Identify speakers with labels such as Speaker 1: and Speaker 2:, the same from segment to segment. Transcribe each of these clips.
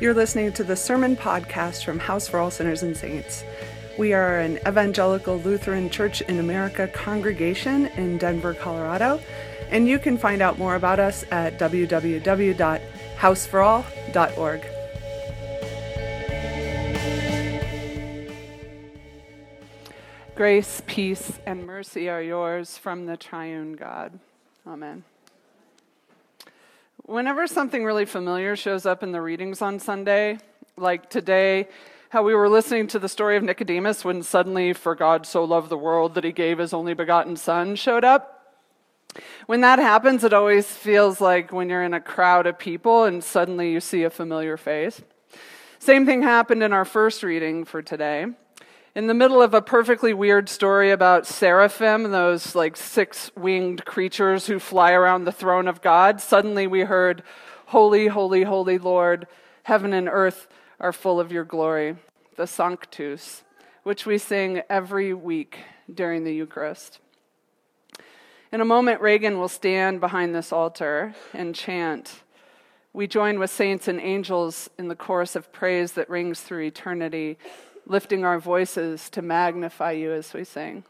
Speaker 1: You're listening to the Sermon Podcast from House for All Sinners and Saints. We are an evangelical Lutheran Church in America congregation in Denver, Colorado, and you can find out more about us at www.houseforall.org. Grace, peace, and mercy are yours from the triune God. Amen. Whenever something really familiar shows up in the readings on Sunday, like today, how we were listening to the story of Nicodemus when suddenly, for God so loved the world that he gave his only begotten Son showed up. When that happens, it always feels like when you're in a crowd of people and suddenly you see a familiar face. Same thing happened in our first reading for today in the middle of a perfectly weird story about seraphim, those like six winged creatures who fly around the throne of God, suddenly we heard, Holy, holy, holy Lord, heaven and earth are full of your glory, the Sanctus, which we sing every week during the Eucharist. In a moment, Reagan will stand behind this altar and chant. We join with saints and angels in the chorus of praise that rings through eternity lifting our voices to magnify you as we sing.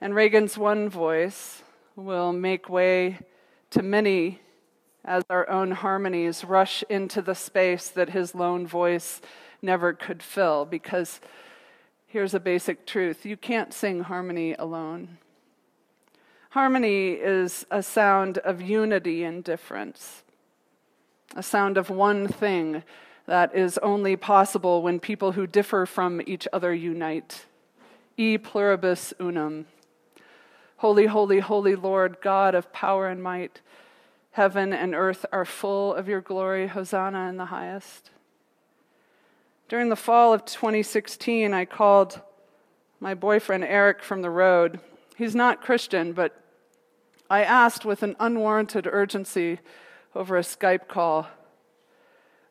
Speaker 1: And Reagan's one voice will make way to many as our own harmonies rush into the space that his lone voice never could fill. Because here's a basic truth you can't sing harmony alone. Harmony is a sound of unity and difference, a sound of one thing that is only possible when people who differ from each other unite. E pluribus unum. Holy, holy, holy Lord, God of power and might, heaven and earth are full of your glory. Hosanna in the highest. During the fall of 2016, I called my boyfriend Eric from the road. He's not Christian, but I asked with an unwarranted urgency over a Skype call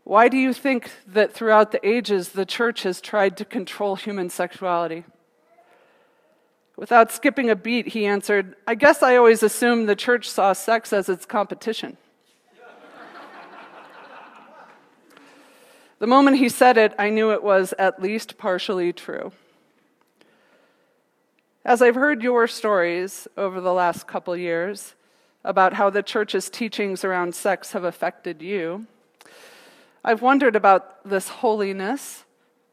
Speaker 1: why do you think that throughout the ages the church has tried to control human sexuality? Without skipping a beat, he answered, I guess I always assumed the church saw sex as its competition. the moment he said it, I knew it was at least partially true. As I've heard your stories over the last couple years about how the church's teachings around sex have affected you, I've wondered about this holiness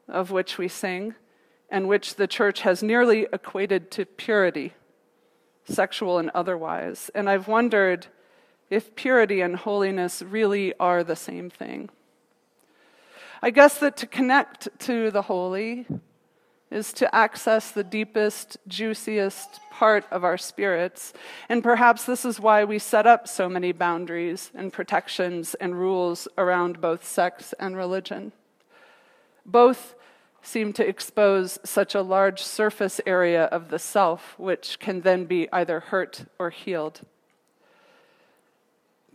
Speaker 1: of which we sing and which the church has nearly equated to purity, sexual and otherwise. And I've wondered if purity and holiness really are the same thing. I guess that to connect to the holy is to access the deepest, juiciest part of our spirits. And perhaps this is why we set up so many boundaries and protections and rules around both sex and religion. Both seem to expose such a large surface area of the self, which can then be either hurt or healed.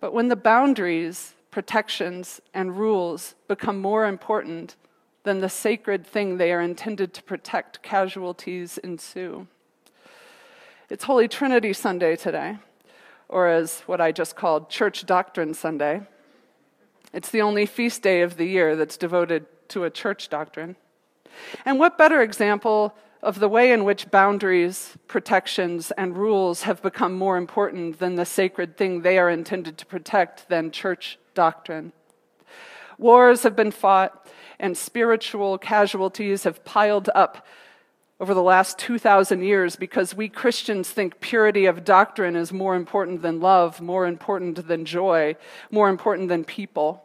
Speaker 1: But when the boundaries, protections, and rules become more important than the sacred thing they are intended to protect, casualties ensue. It's Holy Trinity Sunday today, or as what I just called Church Doctrine Sunday. It's the only feast day of the year that's devoted to a church doctrine. And what better example of the way in which boundaries, protections, and rules have become more important than the sacred thing they are intended to protect than church doctrine? Wars have been fought, and spiritual casualties have piled up over the last 2,000 years because we Christians think purity of doctrine is more important than love, more important than joy, more important than people.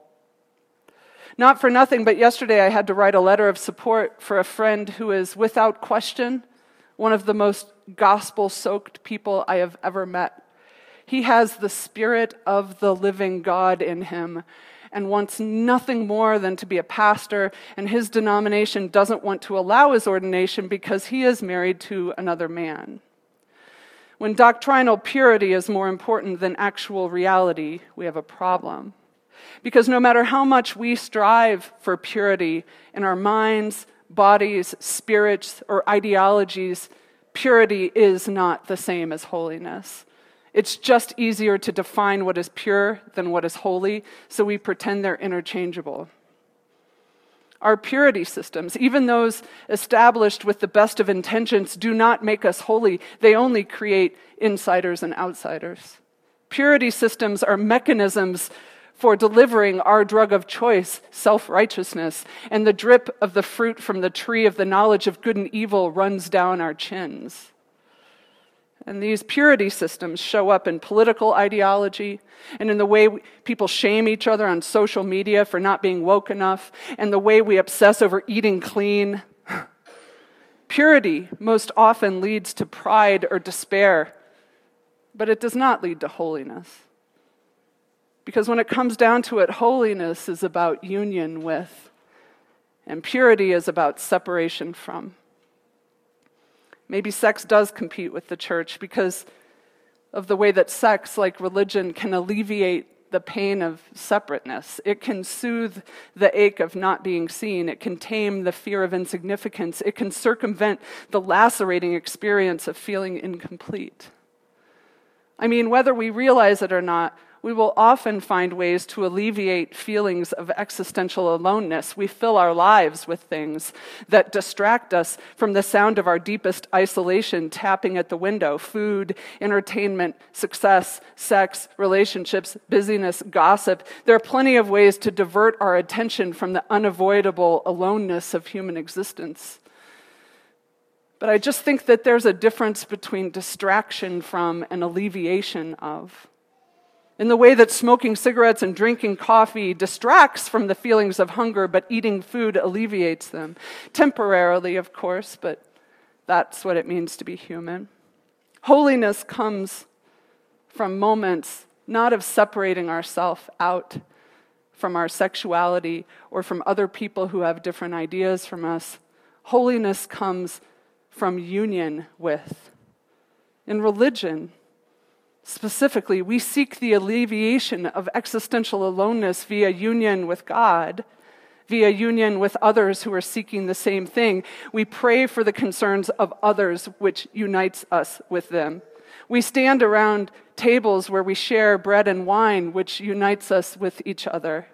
Speaker 1: Not for nothing, but yesterday I had to write a letter of support for a friend who is, without question, one of the most gospel soaked people I have ever met. He has the Spirit of the living God in him and wants nothing more than to be a pastor, and his denomination doesn't want to allow his ordination because he is married to another man. When doctrinal purity is more important than actual reality, we have a problem. Because no matter how much we strive for purity in our minds, bodies, spirits, or ideologies, purity is not the same as holiness. It's just easier to define what is pure than what is holy, so we pretend they're interchangeable. Our purity systems, even those established with the best of intentions, do not make us holy. They only create insiders and outsiders. Purity systems are mechanisms for delivering our drug of choice, self righteousness, and the drip of the fruit from the tree of the knowledge of good and evil runs down our chins. And these purity systems show up in political ideology and in the way people shame each other on social media for not being woke enough and the way we obsess over eating clean. Purity most often leads to pride or despair, but it does not lead to holiness. Because when it comes down to it, holiness is about union with, and purity is about separation from. Maybe sex does compete with the church because of the way that sex, like religion, can alleviate the pain of separateness. It can soothe the ache of not being seen. It can tame the fear of insignificance. It can circumvent the lacerating experience of feeling incomplete. I mean, whether we realize it or not, we will often find ways to alleviate feelings of existential aloneness. We fill our lives with things that distract us from the sound of our deepest isolation tapping at the window food, entertainment, success, sex, relationships, busyness, gossip. There are plenty of ways to divert our attention from the unavoidable aloneness of human existence. But I just think that there's a difference between distraction from and alleviation of in the way that smoking cigarettes and drinking coffee distracts from the feelings of hunger, but eating food alleviates them. Temporarily, of course, but that's what it means to be human. Holiness comes from moments not of separating ourselves out from our sexuality or from other people who have different ideas from us. Holiness comes from union with. In religion, Specifically, we seek the alleviation of existential aloneness via union with God, via union with others who are seeking the same thing. We pray for the concerns of others, which unites us with them. We stand around tables where we share bread and wine, which unites us with each other.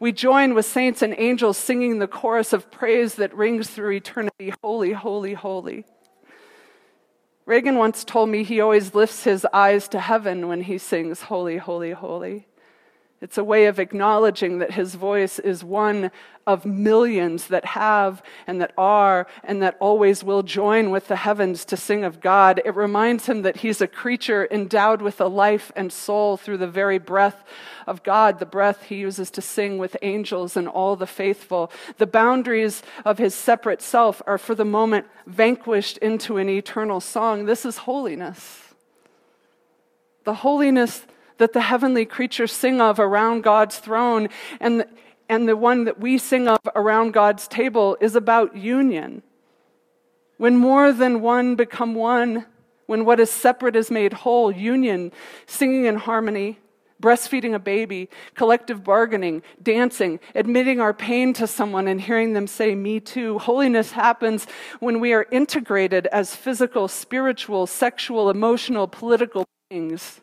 Speaker 1: We join with saints and angels singing the chorus of praise that rings through eternity Holy, holy, holy. Reagan once told me he always lifts his eyes to heaven when he sings Holy, Holy, Holy. It's a way of acknowledging that his voice is one of millions that have and that are and that always will join with the heavens to sing of God. It reminds him that he's a creature endowed with a life and soul through the very breath of God, the breath he uses to sing with angels and all the faithful. The boundaries of his separate self are for the moment vanquished into an eternal song. This is holiness. The holiness that the heavenly creatures sing of around God's throne and and the one that we sing of around God's table is about union. When more than one become one, when what is separate is made whole, union, singing in harmony, breastfeeding a baby, collective bargaining, dancing, admitting our pain to someone and hearing them say, Me too. Holiness happens when we are integrated as physical, spiritual, sexual, emotional, political beings.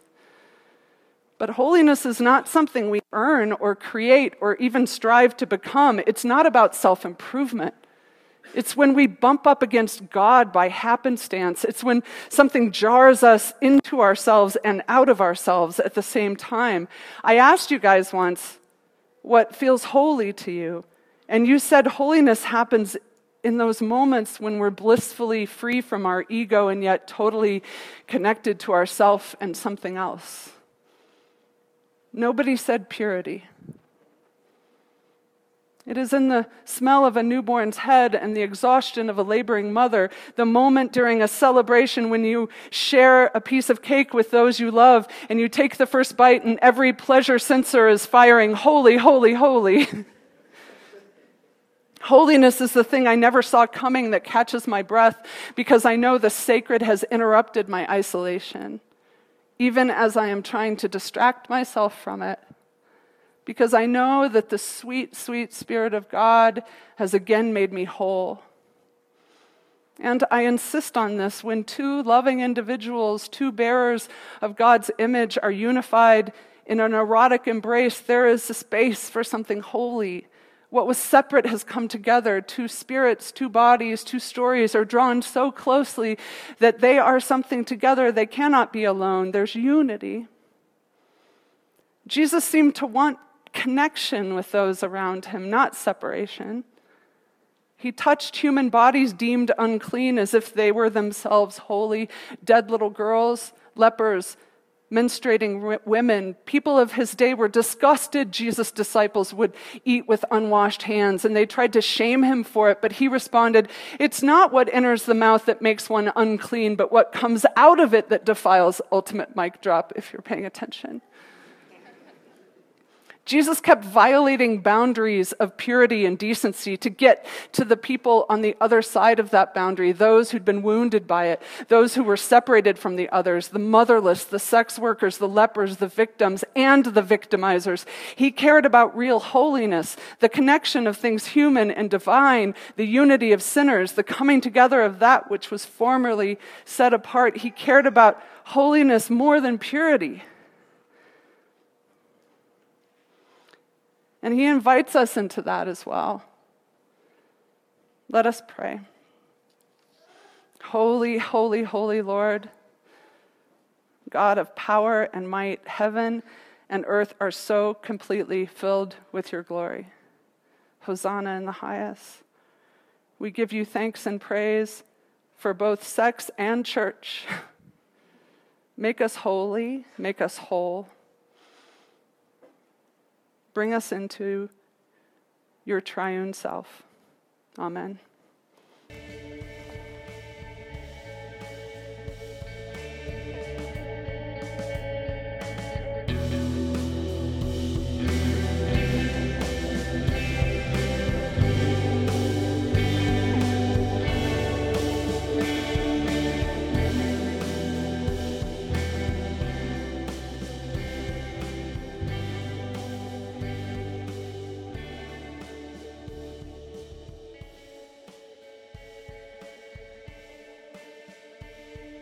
Speaker 1: But holiness is not something we earn or create or even strive to become. It's not about self improvement. It's when we bump up against God by happenstance. It's when something jars us into ourselves and out of ourselves at the same time. I asked you guys once what feels holy to you, and you said holiness happens in those moments when we're blissfully free from our ego and yet totally connected to ourself and something else. Nobody said purity. It is in the smell of a newborn's head and the exhaustion of a laboring mother, the moment during a celebration when you share a piece of cake with those you love and you take the first bite and every pleasure sensor is firing, holy, holy, holy. Holiness is the thing I never saw coming that catches my breath because I know the sacred has interrupted my isolation even as I am trying to distract myself from it, because I know that the sweet, sweet Spirit of God has again made me whole. And I insist on this when two loving individuals, two bearers of God's image, are unified in an erotic embrace, there is a space for something holy What was separate has come together. Two spirits, two bodies, two stories are drawn so closely that they are something together. They cannot be alone. There's unity. Jesus seemed to want connection with those around him, not separation. He touched human bodies deemed unclean as if they were themselves holy, dead little girls, lepers, menstruating women, people of his day were disgusted Jesus' disciples would eat with unwashed hands, and they tried to shame him for it, but he responded, It's not what enters the mouth that makes one unclean, but what comes out of it that defiles. Ultimate mic drop if you're paying attention. Jesus kept violating boundaries of purity and decency to get to the people on the other side of that boundary, those who'd been wounded by it, those who were separated from the others, the motherless, the sex workers, the lepers, the victims, and the victimizers. He cared about real holiness, the connection of things human and divine, the unity of sinners, the coming together of that which was formerly set apart. He cared about holiness more than purity. And He invites us into that as well. Let us pray. Holy, holy, holy Lord, God of power and might, heaven and earth are so completely filled with your glory. Hosanna in the highest. We give you thanks and praise for both sex and church. Make us holy, make us whole. Bring us into your triune self. Amen.